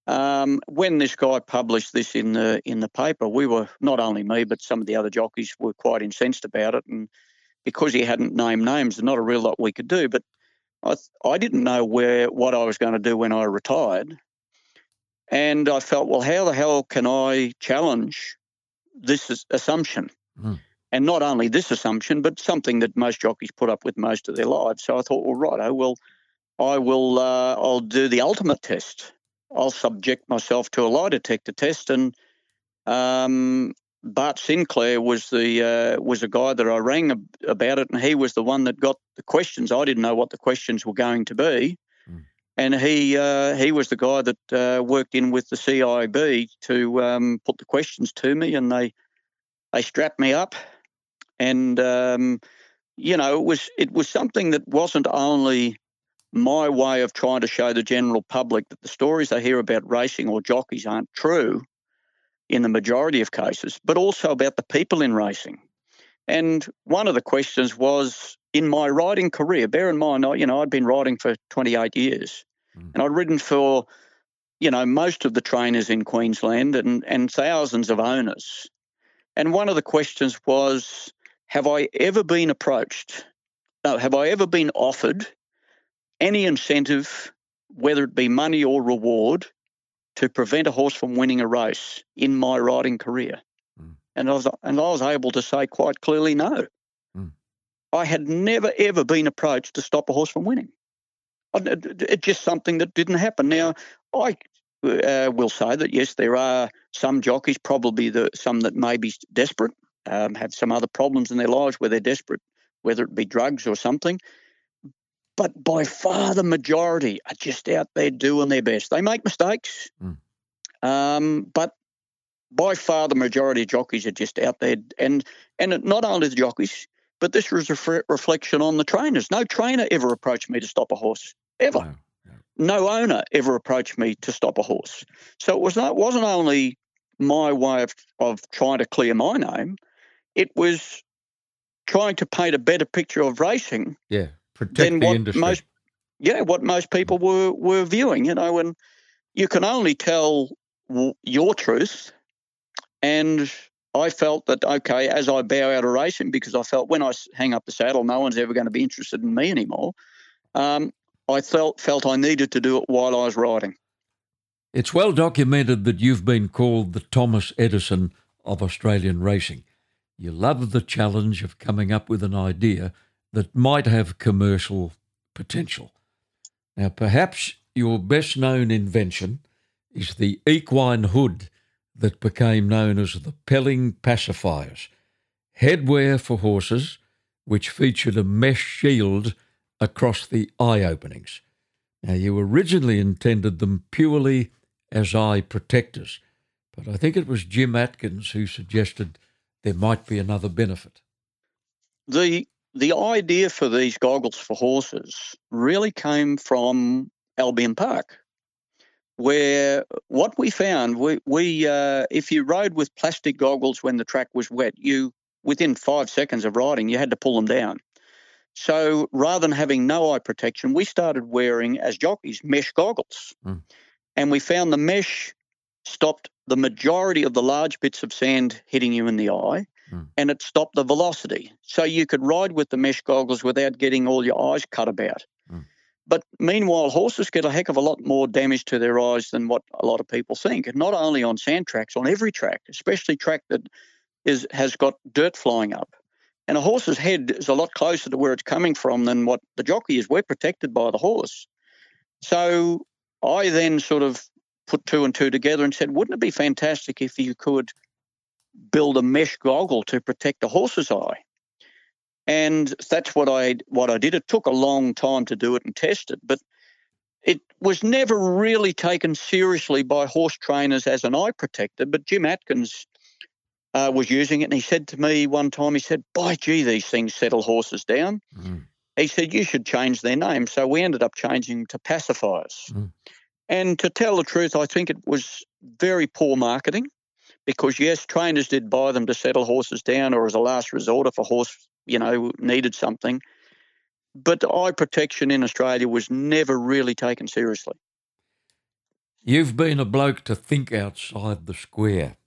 Um, when this guy published this in the in the paper, we were not only me, but some of the other jockeys were quite incensed about it. And because he hadn't named names, there's not a real lot we could do. But I I didn't know where what I was going to do when I retired, and I felt, well, how the hell can I challenge this assumption? Mm. And not only this assumption, but something that most jockeys put up with most of their lives. So I thought, well, right, oh, well, I will, uh, I'll do the ultimate test. I'll subject myself to a lie detector test, and um, Bart Sinclair was the uh, was a guy that I rang about it, and he was the one that got the questions. I didn't know what the questions were going to be, mm. and he uh, he was the guy that uh, worked in with the CIB to um, put the questions to me, and they they strapped me up, and um, you know it was it was something that wasn't only my way of trying to show the general public that the stories they hear about racing or jockeys aren't true in the majority of cases, but also about the people in racing. And one of the questions was in my riding career, bear in mind, you know, I'd been riding for 28 years mm. and I'd ridden for, you know, most of the trainers in Queensland and, and thousands of owners. And one of the questions was, have I ever been approached? No, have I ever been offered any incentive, whether it be money or reward, to prevent a horse from winning a race in my riding career. Mm. And I was and I was able to say quite clearly no. Mm. I had never ever been approached to stop a horse from winning. It's just something that didn't happen. Now I uh, will say that yes, there are some jockeys, probably the some that may be desperate, um, have some other problems in their lives where they're desperate, whether it be drugs or something but by far the majority are just out there doing their best. They make mistakes, mm. um, but by far the majority of jockeys are just out there, and and not only the jockeys, but this was a reflection on the trainers. No trainer ever approached me to stop a horse ever. No, owner ever approached me to stop a horse. So it was not wasn't only my way of of trying to clear my name; it was trying to paint a better picture of racing. Yeah protect than the what industry. most yeah what most people were were viewing you know and you can only tell your truth and I felt that okay as I bow out of racing because I felt when I hang up the saddle no one's ever going to be interested in me anymore um, I felt felt I needed to do it while I was riding it's well documented that you've been called the Thomas Edison of Australian racing you love the challenge of coming up with an idea that might have commercial potential. Now, perhaps your best known invention is the equine hood that became known as the Pelling pacifiers, headwear for horses which featured a mesh shield across the eye openings. Now, you originally intended them purely as eye protectors, but I think it was Jim Atkins who suggested there might be another benefit. The the idea for these goggles for horses really came from Albion Park, where what we found, we, we uh, if you rode with plastic goggles when the track was wet, you within five seconds of riding, you had to pull them down. So rather than having no eye protection, we started wearing as jockeys mesh goggles, mm. and we found the mesh stopped the majority of the large bits of sand hitting you in the eye mm. and it stopped the velocity. So you could ride with the mesh goggles without getting all your eyes cut about. Mm. But meanwhile, horses get a heck of a lot more damage to their eyes than what a lot of people think. And not only on sand tracks, on every track, especially track that is has got dirt flying up. And a horse's head is a lot closer to where it's coming from than what the jockey is. We're protected by the horse. So I then sort of put two and two together and said, wouldn't it be fantastic if you could build a mesh goggle to protect a horse's eye. And that's what I what I did. It took a long time to do it and test it, but it was never really taken seriously by horse trainers as an eye protector. But Jim Atkins uh, was using it, and he said to me one time, he said, "By gee, these things settle horses down." Mm. He said you should change their name. So we ended up changing to pacifiers. Mm. And to tell the truth, I think it was very poor marketing because yes, trainers did buy them to settle horses down or as a last resort if a horse, you know, needed something. But eye protection in Australia was never really taken seriously. You've been a bloke to think outside the square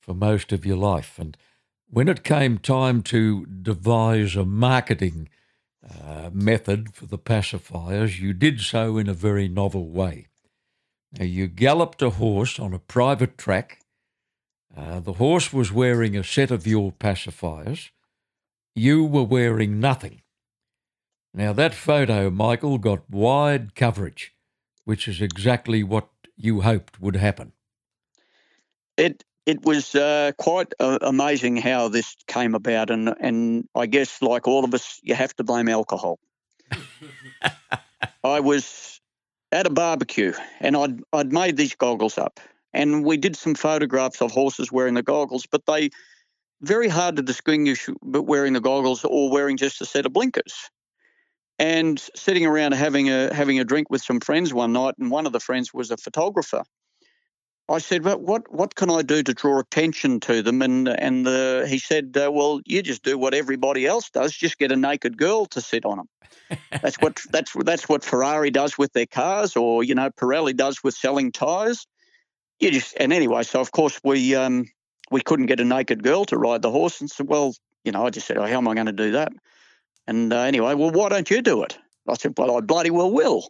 for most of your life. And when it came time to devise a marketing uh, method for the pacifiers, you did so in a very novel way. You galloped a horse on a private track. Uh, the horse was wearing a set of your pacifiers. You were wearing nothing. Now, that photo, Michael, got wide coverage, which is exactly what you hoped would happen. It it was uh, quite uh, amazing how this came about, and and I guess like all of us, you have to blame alcohol. I was at a barbecue, and I'd I'd made these goggles up, and we did some photographs of horses wearing the goggles, but they very hard to distinguish but wearing the goggles or wearing just a set of blinkers. And sitting around having a having a drink with some friends one night, and one of the friends was a photographer I said, "Well, what what can I do to draw attention to them?" And and the, he said, uh, "Well, you just do what everybody else does. Just get a naked girl to sit on them. that's what that's that's what Ferrari does with their cars, or you know, Pirelli does with selling tires. You just and anyway. So of course we um we couldn't get a naked girl to ride the horse, and said, "Well, you know," I just said, oh, "How am I going to do that?" And uh, anyway, well, why don't you do it? I said, "Well, I bloody well will."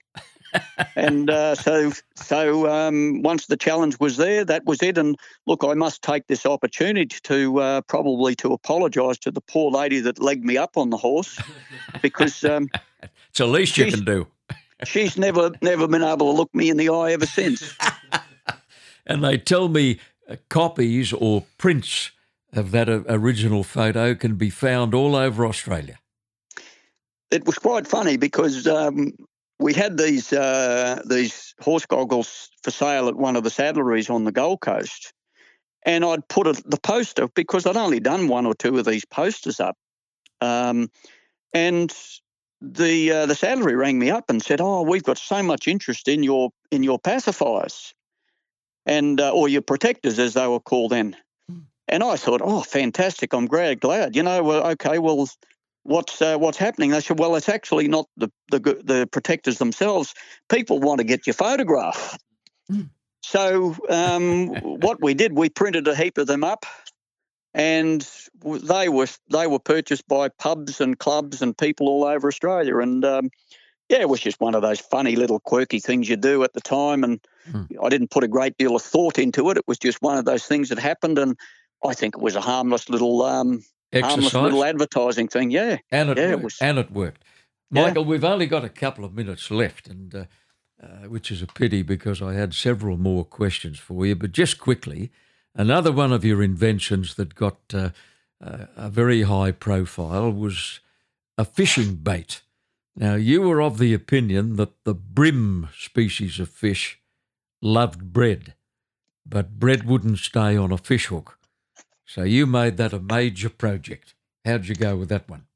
And uh, so so um, once the challenge was there, that was it. And look, I must take this opportunity to uh, probably to apologise to the poor lady that legged me up on the horse, because um, it's the least you can do. she's never never been able to look me in the eye ever since. and they tell me uh, copies or prints of that uh, original photo can be found all over Australia. It was quite funny because um, we had these uh, these horse goggles for sale at one of the saddleries on the Gold Coast, and I'd put a, the poster because I'd only done one or two of these posters up, um, and the uh, the saddlery rang me up and said, "Oh, we've got so much interest in your in your pacifiers, and uh, or your protectors as they were called then." Hmm. And I thought, "Oh, fantastic! I'm glad, glad. You know, well, okay, well." What's uh, what's happening? They said, well, it's actually not the, the the protectors themselves. People want to get your photograph. Mm. So um, what we did, we printed a heap of them up, and they were they were purchased by pubs and clubs and people all over Australia. And um, yeah, it was just one of those funny little quirky things you do at the time. And mm. I didn't put a great deal of thought into it. It was just one of those things that happened, and I think it was a harmless little um, Exercise. harmless little advertising thing. Yeah, and it yeah, worked. It was, and it worked. Michael, yeah. we've only got a couple of minutes left, and uh, uh, which is a pity because I had several more questions for you. But just quickly, another one of your inventions that got uh, uh a very high profile was a fishing bait. Now, you were of the opinion that the bream species of fish loved bread, but bread wouldn't stay on a fishhook. So you made that a major project. How'd you go with that one?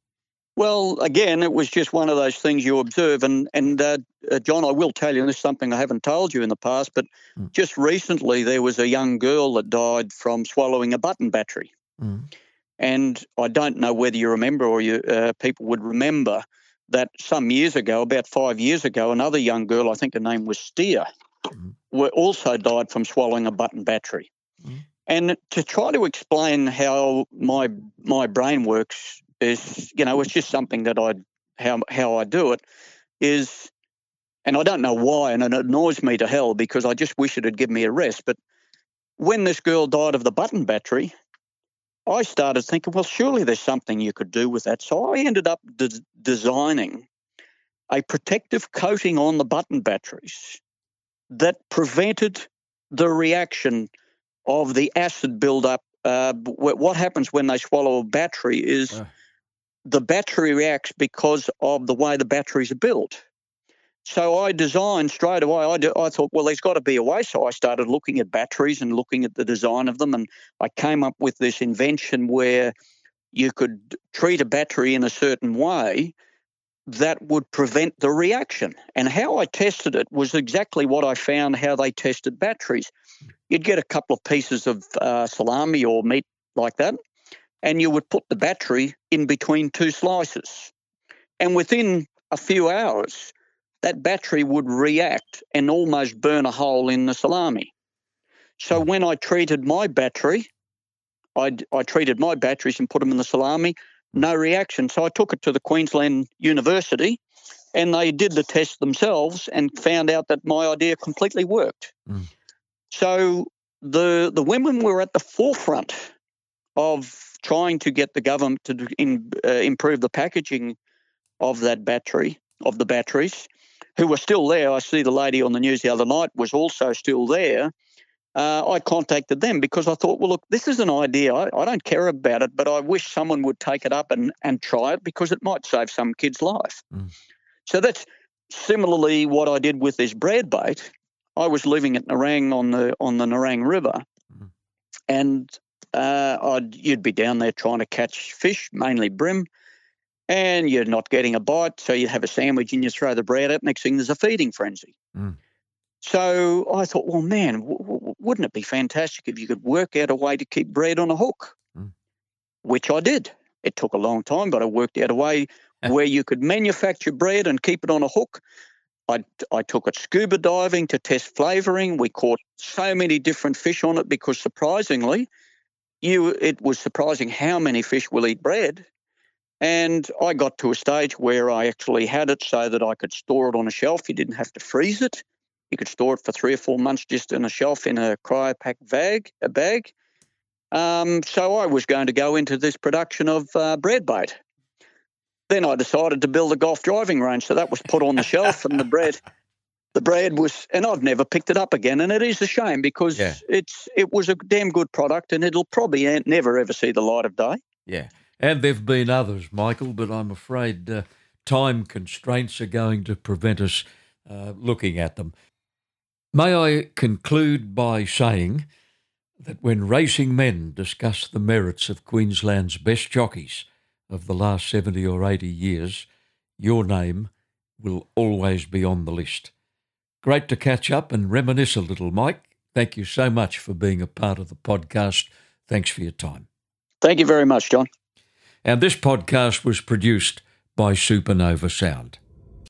Well, again, it was just one of those things you observe. And, and uh, uh, John, I will tell you, and this is something I haven't told you in the past, but mm. just recently there was a young girl that died from swallowing a button battery. Mm. And I don't know whether you remember or you uh, people would remember that some years ago, about five years ago, another young girl, I think her name was Steer, mm. were also died from swallowing a button battery. And to try to explain how my my brain works is, you know, it's just something that I how how I do it is, and I don't know why, and it annoys me to hell because I just wish it had given me a rest. But when this girl died of the button battery, I started thinking, well, surely there's something you could do with that. So I ended up de- designing a protective coating on the button batteries that prevented the reaction of the acid buildup. Uh, what happens when they swallow a battery is uh. the battery reacts because of the way the batteries are built. So I designed straight away. I, I thought, well, there's got to be a way. So I started looking at batteries and looking at the design of them, and I came up with this invention where you could treat a battery in a certain way that would prevent the reaction. And how I tested it was exactly what I found how they tested batteries you'd get a couple of pieces of uh, salami or meat like that, and you would put the battery in between two slices. And within a few hours, that battery would react and almost burn a hole in the salami. So when I treated my battery, I, I treated my batteries and put them in the salami, no reaction. So I took it to the Queensland University and they did the test themselves and found out that my idea completely worked. Mm. So the the women were at the forefront of trying to get the government to in, uh, improve the packaging of that battery of the batteries, who were still there. I see the lady on the news the other night was also still there. Uh, I contacted them because I thought, well, look, this is an idea. I, I don't care about it, but I wish someone would take it up and, and try it because it might save some kid's life. Mm. So that's similarly what I did with this bread bait. I was living at Nerang on the on the Nerang River, Mhm. and uh, I'd, you'd be down there trying to catch fish, mainly bream, and you're not getting a bite, so you have a sandwich and you throw the bread out. Next thing, there's a feeding frenzy. Mm. So I thought, well, man, w- w- wouldn't it be fantastic if you could work out a way to keep bread on a hook? Mm. Which I did. It took a long time, but I worked out a way where you could manufacture bread and keep it on a hook. I, I took it scuba diving to test flavoring. We caught so many different fish on it because surprisingly, you it was surprising how many fish will eat bread. And I got to a stage where I actually had it so that I could store it on a shelf. You didn't have to freeze it. You could store it for three or four months just in a shelf in a Cryovac bag. A bag. Um, so I was going to go into this production of uh, bread bait. Then I decided to build a golf driving range, so that was put on the shelf, and the bread, the bread was, and I've never picked it up again, and it is a shame because Yeah. it's it was a damn good product, and it'll probably never ever see the light of day. Yeah. And there've been others, Michael, but I'm afraid uh, time constraints are going to prevent us uh, looking at them. May I conclude by saying that when racing men discuss the merits of Queensland's best jockeys of the last 70 or 80 years, your name will always be on the list. Great to catch up and reminisce a little, Mike. Thank you so much for being a part of the podcast. Thanks for your time. Thank you very much, John. And this podcast was produced by Supernova Sound.